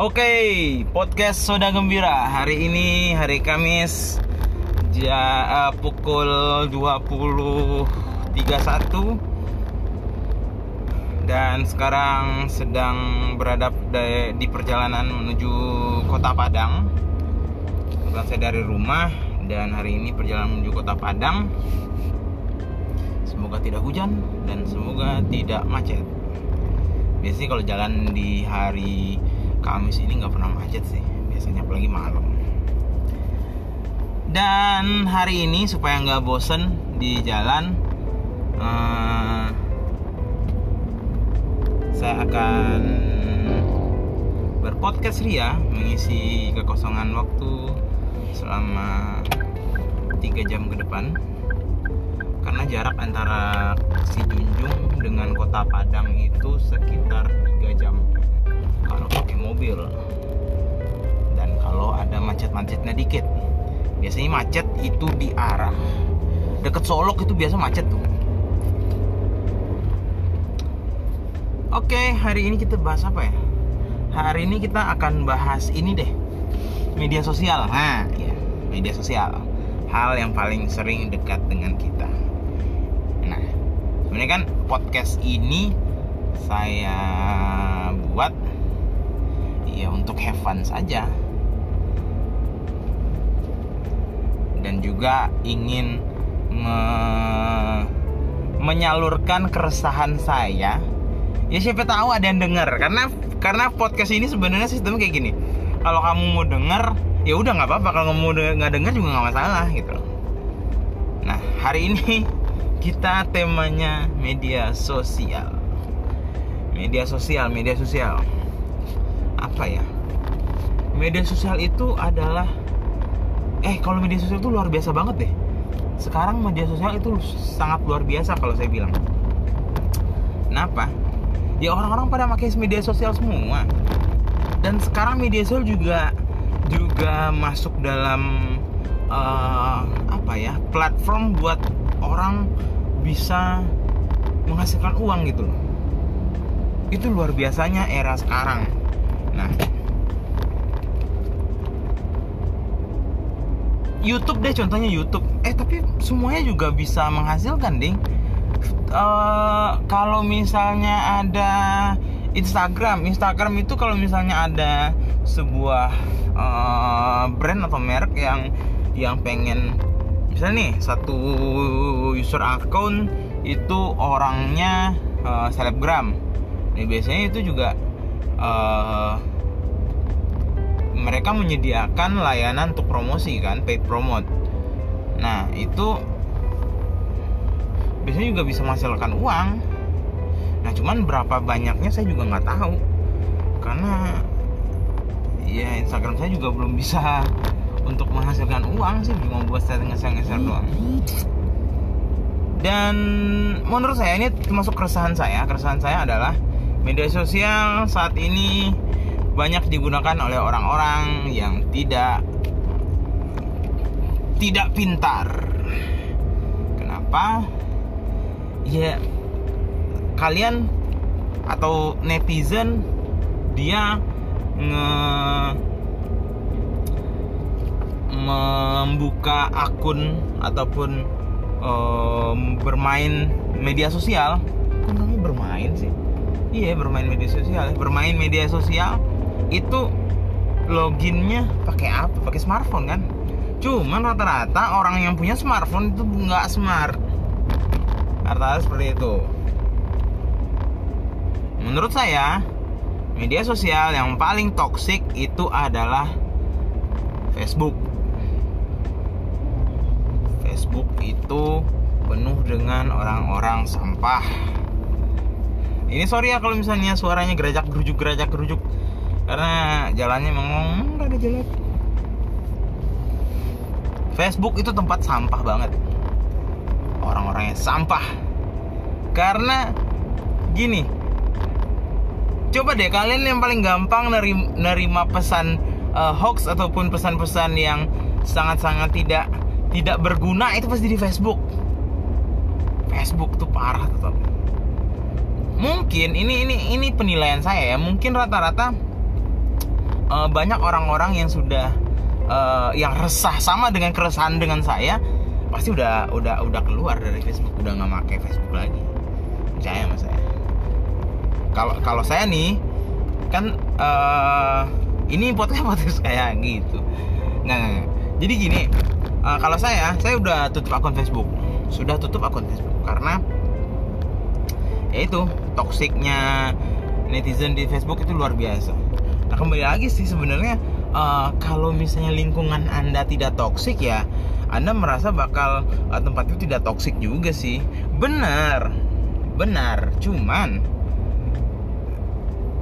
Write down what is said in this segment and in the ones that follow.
Oke, podcast Soda Gembira. Hari ini hari Kamis ja, uh, pukul 20.31 dan sekarang sedang berada di, perjalanan menuju Kota Padang. Bukan saya dari rumah dan hari ini perjalanan menuju Kota Padang. Semoga tidak hujan dan semoga tidak macet. Biasanya kalau jalan di hari Kamis ini nggak pernah macet sih biasanya apalagi malam. Dan hari ini supaya nggak bosen di jalan uh, saya akan berpodcast ria mengisi kekosongan waktu selama tiga jam ke depan. Karena jarak antara si Junjung dengan kota Padang itu sekitar 3 jam kalau pakai mobil. Dan kalau ada macet-macetnya dikit. Biasanya macet itu di arah. Deket Solok itu biasa macet tuh. Oke hari ini kita bahas apa ya? Hari ini kita akan bahas ini deh. Media sosial. Nah ya media sosial. Hal yang paling sering dekat dengan kita. Nah sebenarnya kan podcast ini saya ya untuk have fun saja. Dan juga ingin me menyalurkan keresahan saya. Ya siapa tahu ada yang dengar karena karena podcast ini sebenarnya sistemnya kayak gini. Kalau kamu mau denger ya udah nggak apa-apa. Kalau kamu nggak denger juga nggak masalah gitu. Nah hari ini kita temanya media sosial. Media sosial media sosial apa ya? Media sosial itu adalah eh kalau media sosial itu luar biasa banget deh. Sekarang media sosial itu sangat luar biasa kalau saya bilang. Kenapa? Ya orang-orang pada pakai media sosial semua. Dan sekarang media sosial juga juga masuk dalam uh, apa ya platform buat orang bisa menghasilkan uang gitu loh. Itu luar biasanya era sekarang Nah, YouTube deh contohnya YouTube. Eh tapi semuanya juga bisa menghasilkan, ding. Uh, kalau misalnya ada Instagram, Instagram itu kalau misalnya ada sebuah uh, brand atau merek yang yang pengen misalnya nih satu user account itu orangnya uh, selebgram. Nah, biasanya itu juga uh, mereka menyediakan layanan untuk promosi kan paid promote. Nah itu biasanya juga bisa menghasilkan uang. Nah cuman berapa banyaknya saya juga nggak tahu. Karena ya Instagram saya juga belum bisa untuk menghasilkan uang sih cuma buat saya ngeser-ngeser doang. Dan menurut saya ini termasuk keresahan saya. Keresahan saya adalah media sosial saat ini banyak digunakan oleh orang-orang yang tidak tidak pintar. Kenapa? Ya kalian atau netizen dia nge membuka akun ataupun um, bermain media sosial namanya bermain sih iya bermain media sosial. Bermain media sosial itu loginnya pakai apa? Pakai smartphone kan? Cuman rata-rata orang yang punya smartphone itu nggak smart. Rata-rata seperti itu. Menurut saya media sosial yang paling toksik itu adalah Facebook. Facebook itu penuh dengan orang-orang sampah ini sorry ya kalau misalnya suaranya gerajak gerujuk gerajak gerujuk. Karena jalannya memang nggak ada jalan Facebook itu tempat sampah banget. Orang-orangnya sampah. Karena gini coba deh kalian yang paling gampang nerima, nerima pesan uh, hoax ataupun pesan-pesan yang sangat-sangat tidak tidak berguna itu pasti di Facebook. Facebook tuh parah tetap mungkin ini ini ini penilaian saya ya. Mungkin rata-rata uh, banyak orang-orang yang sudah uh, yang resah sama dengan keresahan dengan saya pasti udah udah udah keluar dari Facebook. Udah nggak pakai Facebook lagi. Percaya sama saya. Kalau kalau saya nih kan uh, ini podcast podcast kayak gitu. Nggak. jadi gini uh, kalau saya saya udah tutup akun Facebook. Sudah tutup akun Facebook karena ya itu toksiknya netizen di Facebook itu luar biasa. Nah kembali lagi sih sebenarnya uh, kalau misalnya lingkungan anda tidak toksik ya anda merasa bakal uh, tempat itu tidak toksik juga sih. Benar benar. Cuman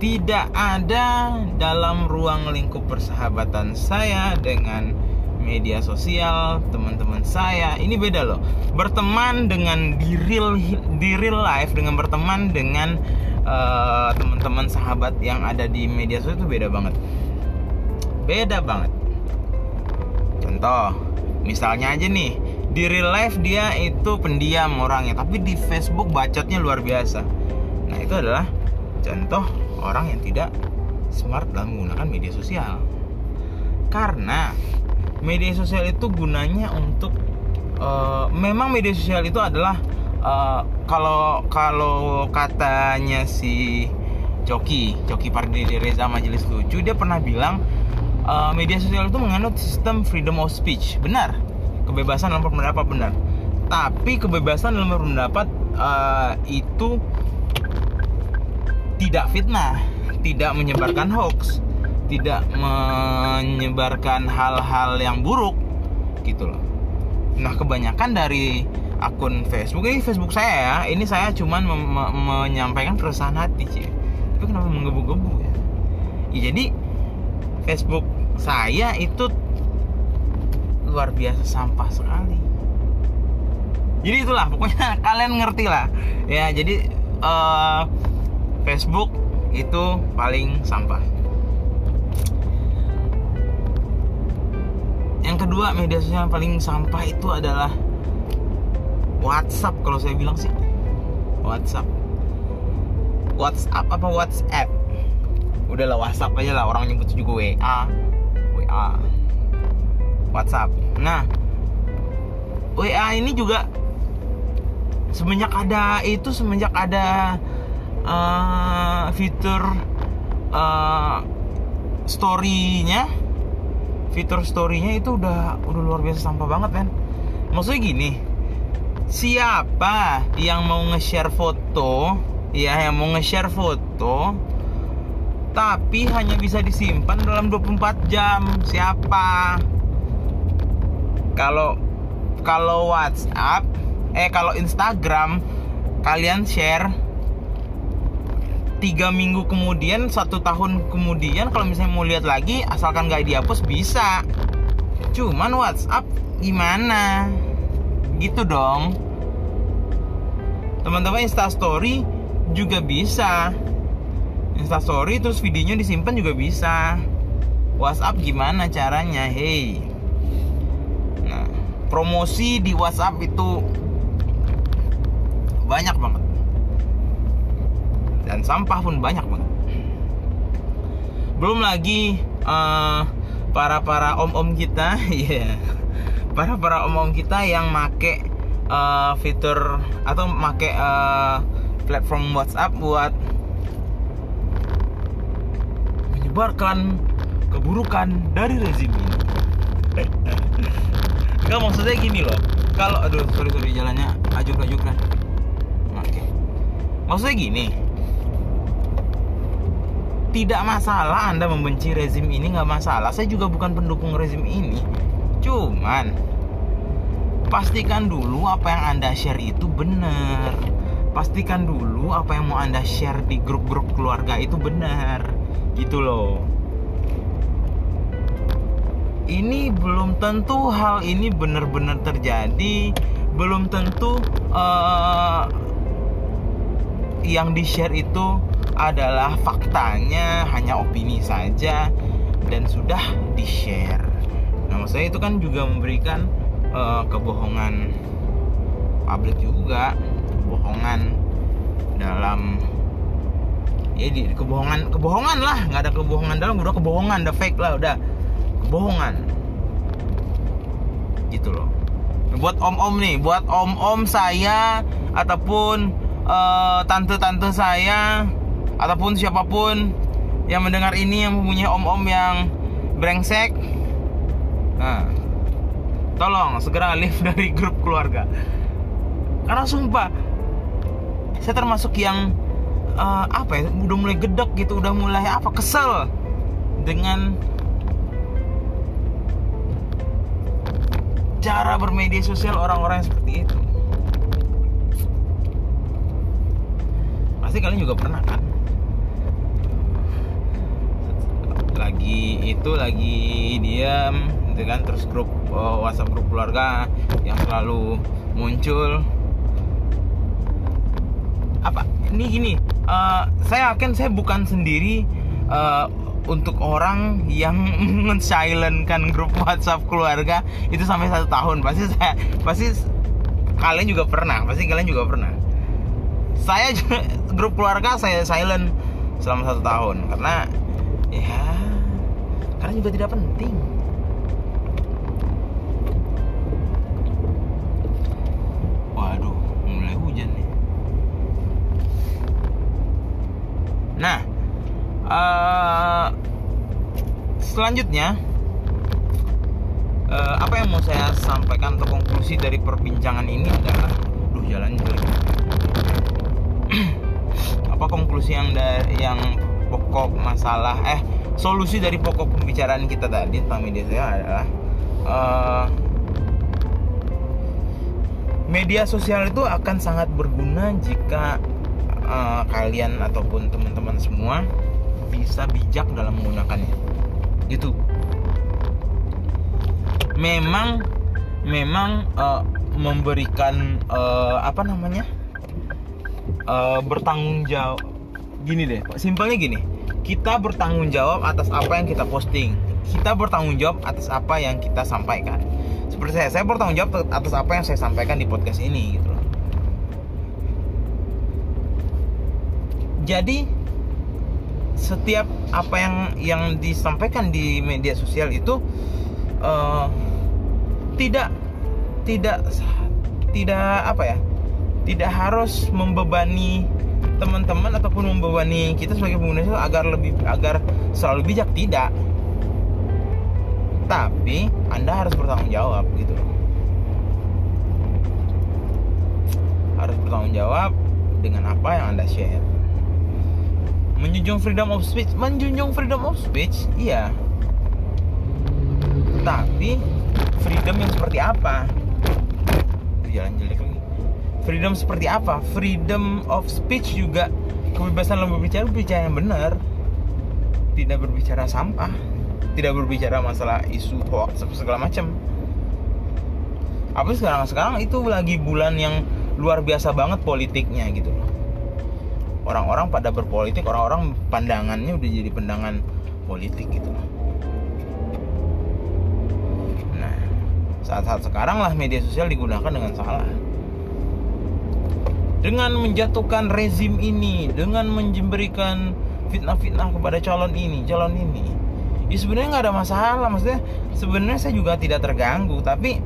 tidak ada dalam ruang lingkup persahabatan saya dengan media sosial teman-teman saya ini beda loh. Berteman dengan di real di real life dengan berteman dengan uh, teman-teman sahabat yang ada di media sosial itu beda banget. Beda banget. Contoh misalnya aja nih di real life dia itu pendiam orangnya tapi di Facebook bacotnya luar biasa. Nah itu adalah contoh orang yang tidak smart dalam menggunakan media sosial. Karena media sosial itu gunanya untuk uh, memang media sosial itu adalah uh, kalau kalau katanya si Coki Coki Pardede Reza Majelis Lucu dia pernah bilang uh, media sosial itu menganut sistem freedom of speech. Benar. Kebebasan dalam berpendapat benar. Tapi kebebasan dalam berpendapat uh, itu tidak fitnah tidak menyebarkan hoax tidak menyebarkan hal-hal yang buruk gitu loh. Nah kebanyakan dari akun Facebook ini Facebook saya ya ini saya cuman menyampaikan keresahan hati sih tapi kenapa menggebu-gebu ya? ya jadi Facebook saya itu luar biasa sampah sekali. Jadi itulah pokoknya kalian ngerti lah. Ya jadi uh, Facebook itu paling sampah yang kedua media sosial yang paling sampah itu adalah WhatsApp kalau saya bilang sih. WhatsApp. WhatsApp apa WhatsApp? Udahlah WhatsApp aja lah orang nyebut juga WA WA WhatsApp. Nah WA ini juga semenjak ada itu semenjak ada uh, fitur uh, story-nya fitur story-nya itu udah udah luar biasa sampah banget kan? Maksudnya gini siapa yang mau nge-share foto ya yang mau nge-share foto tapi hanya bisa disimpan dalam 24 jam? Siapa? Kalau kalau WhatsApp eh kalau Instagram kalian share tiga minggu kemudian satu tahun kemudian kalau misalnya mau lihat lagi asalkan nggak dihapus bisa. Cuman WhatsApp gimana? Gitu dong. Teman-teman Instastory juga bisa. Instastory terus videonya disimpan juga bisa. WhatsApp gimana caranya? Hey. Nah promosi di WhatsApp itu banyak banget dan sampah pun banyak banget belum lagi uh, para para om om kita ya yeah. para para om om kita yang make uh, fitur atau make uh, platform WhatsApp buat menyebarkan keburukan dari rezim ini. Gak maksudnya gini loh. Kalau aduh sorry sorry jalannya ajuk ajuk kan oke maksudnya gini tidak masalah Anda membenci rezim ini nggak masalah. Saya juga bukan pendukung rezim ini. Cuman pastikan dulu apa yang Anda share itu benar. Pastikan dulu apa yang mau Anda share di grup-grup keluarga itu benar. Gitu loh. Ini belum tentu hal ini benar-benar terjadi. Belum tentu uh, yang di-share itu adalah faktanya hanya opini saja dan sudah di share. Nah, maksudnya itu kan juga memberikan uh, kebohongan publik juga, kebohongan dalam ya di kebohongan kebohongan lah nggak ada kebohongan dalam udah kebohongan udah fake lah udah kebohongan gitu loh buat om-om nih buat om-om saya ataupun eh, tante-tante saya ataupun siapa pun yang mendengar ini yang mempunyai om-om yang brengsek. Nah tolong segera leave dari grup keluarga. Karena sumpah saya termasuk yang eh, apa ya udah mulai gedek gitu udah mulai apa kesel dengan cara bermedia sosial orang-orang seperti itu pasti kalian juga pernah kan? Lagi itu lagi diam gitu kan? Terus grup eh, WhatsApp grup keluarga yang selalu muncul. Apa? Ini gini eh, saya yakin saya bukan sendiri eh, untuk orang yang men-silentkan grup WhatsApp keluarga itu sampai satu tahun. Pasti saya pasti kalian juga pernah pasti kalian juga pernah saya grup keluarga saya silent selama satu tahun. Karena ya karena juga tidak penting. Waduh mulai hujan nih. Nah eh, selanjutnya eh, apa yang mau saya sampaikan atau konklusi dari perbincangan ini adalah duh jalan jelek apa konklusi yang dari yang pokok masalah eh solusi dari pokok pembicaraan kita tadi tentang media sosial adalah eh, media sosial itu akan sangat berguna jika eh, kalian ataupun teman-teman semua bisa bijak dalam menggunakannya. Gitu memang memang eh, memberikan eh, apa namanya eh, bertanggung jawab. Gini deh simpelnya gini. Kita bertanggung jawab atas apa yang kita posting. Kita bertanggung jawab atas apa yang kita sampaikan. Seperti saya saya bertanggung jawab atas apa yang saya sampaikan di podcast ini gitu loh. Jadi setiap apa yang yang disampaikan di media sosial itu eh, tidak tidak tidak apa ya tidak harus membebani teman-teman ataupun membebani kita sebagai pengguna itu agar lebih agar selalu bijak. Tidak. Tapi anda harus bertanggung jawab gitu harus bertanggung jawab dengan apa yang anda share. Menjunjung freedom of speech. Menjunjung freedom of speech? Iya. Tapi freedom yang seperti apa? Jalan jelek freedom seperti apa? Freedom of speech juga kebebasan dalam berbicara berbicara yang benar. Tidak berbicara sampah tidak berbicara masalah isu hoax segala macam. Apa sekarang? Sekarang itu lagi bulan yang luar biasa banget politiknya gitu loh. Orang-orang pada berpolitik orang-orang pandangannya udah jadi pandangan politik gitu loh. Nah saat-saat sekarang lah media sosial digunakan dengan salah dengan menjatuhkan rezim ini dengan memberikan fitnah-fitnah kepada calon ini calon ini. Ya sebenarnya nggak ada masalah maksudnya sebenarnya saya juga tidak terganggu tapi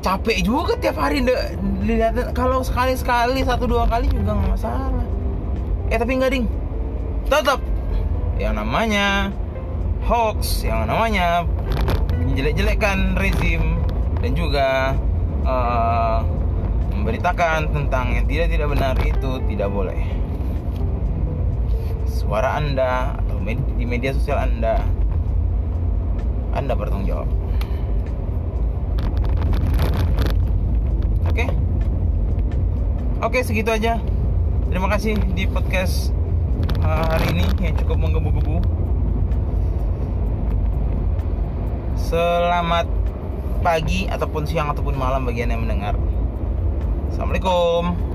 capek juga tiap hari dilihat kalau sekali sekali satu dua kali juga nggak masalah. Eh tapi nggak ding. Tetap. Yang namanya hoax yang namanya menjelek-jelekkan rezim dan juga eh, memberitakan tentang yang tidak tidak benar itu tidak boleh suara anda atau med- di media sosial anda anda bertanggung jawab Oke. Oke, segitu aja. Terima kasih di podcast uh, hari ini yang cukup menggebu-gebu. Selamat pagi ataupun siang ataupun malam bagi Anda yang mendengar. Assalamualaikum.